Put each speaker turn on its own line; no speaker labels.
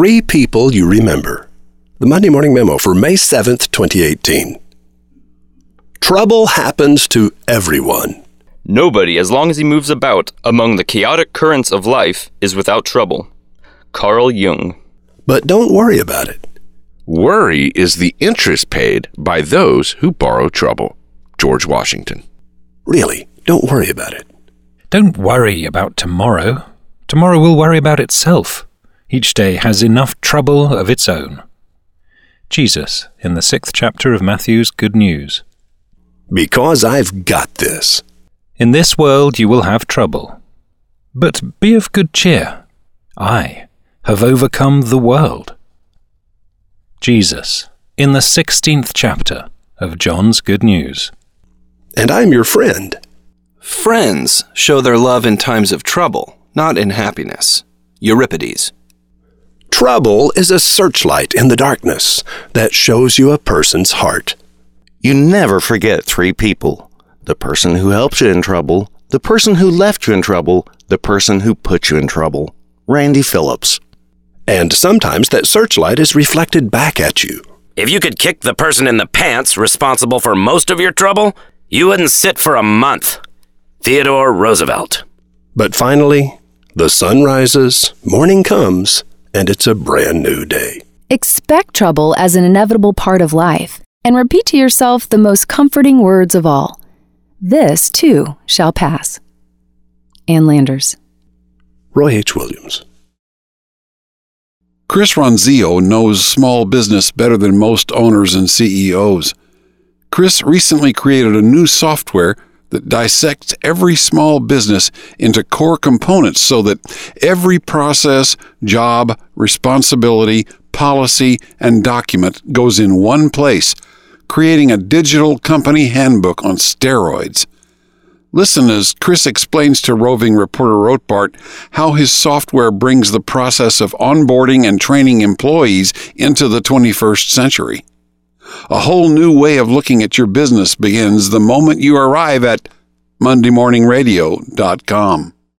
three people you remember. The Monday Morning Memo for May 7th, 2018. Trouble happens to everyone.
Nobody, as long as he moves about among the chaotic currents of life, is without trouble. Carl Jung.
But don't worry about it.
Worry is the interest paid by those who borrow trouble. George Washington.
Really, don't worry about it.
Don't worry about tomorrow. Tomorrow will worry about itself. Each day has enough trouble of its own. Jesus, in the sixth chapter of Matthew's Good News.
Because I've got this.
In this world you will have trouble. But be of good cheer. I have overcome the world. Jesus, in the sixteenth chapter of John's Good News.
And I'm your friend.
Friends show their love in times of trouble, not in happiness. Euripides.
Trouble is a searchlight in the darkness that shows you a person's heart.
You never forget three people the person who helped you in trouble, the person who left you in trouble, the person who put you in trouble. Randy Phillips.
And sometimes that searchlight is reflected back at you.
If you could kick the person in the pants responsible for most of your trouble, you wouldn't sit for a month. Theodore Roosevelt.
But finally, the sun rises, morning comes, and it's a brand new day.
Expect trouble as an inevitable part of life, and repeat to yourself the most comforting words of all This, too, shall pass. Ann Landers.
Roy H. Williams.
Chris Ronzio knows small business better than most owners and CEOs. Chris recently created a new software that dissects every small business into core components so that every process, job, responsibility, policy, and document goes in one place, creating a digital company handbook on steroids. Listen as Chris explains to roving reporter Rotbart how his software brings the process of onboarding and training employees into the 21st century. A whole new way of looking at your business begins the moment you arrive at MondayMorningRadio.com.